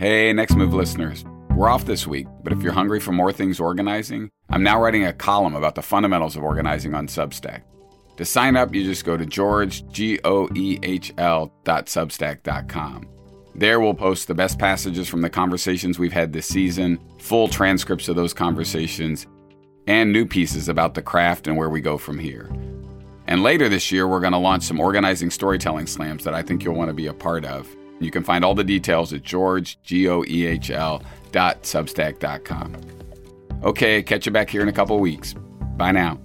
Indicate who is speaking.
Speaker 1: Hey, Next Move listeners. We're off this week, but if you're hungry for more things organizing, I'm now writing a column about the fundamentals of organizing on Substack. To sign up, you just go to george, G-O-E-H-L dot. There we'll post the best passages from the conversations we've had this season, full transcripts of those conversations, and new pieces about the craft and where we go from here. And later this year, we're going to launch some organizing storytelling slams that I think you'll want to be a part of. You can find all the details at george, G-O-E-H-L dot substack.com. Okay, catch you back here in a couple weeks. Bye now.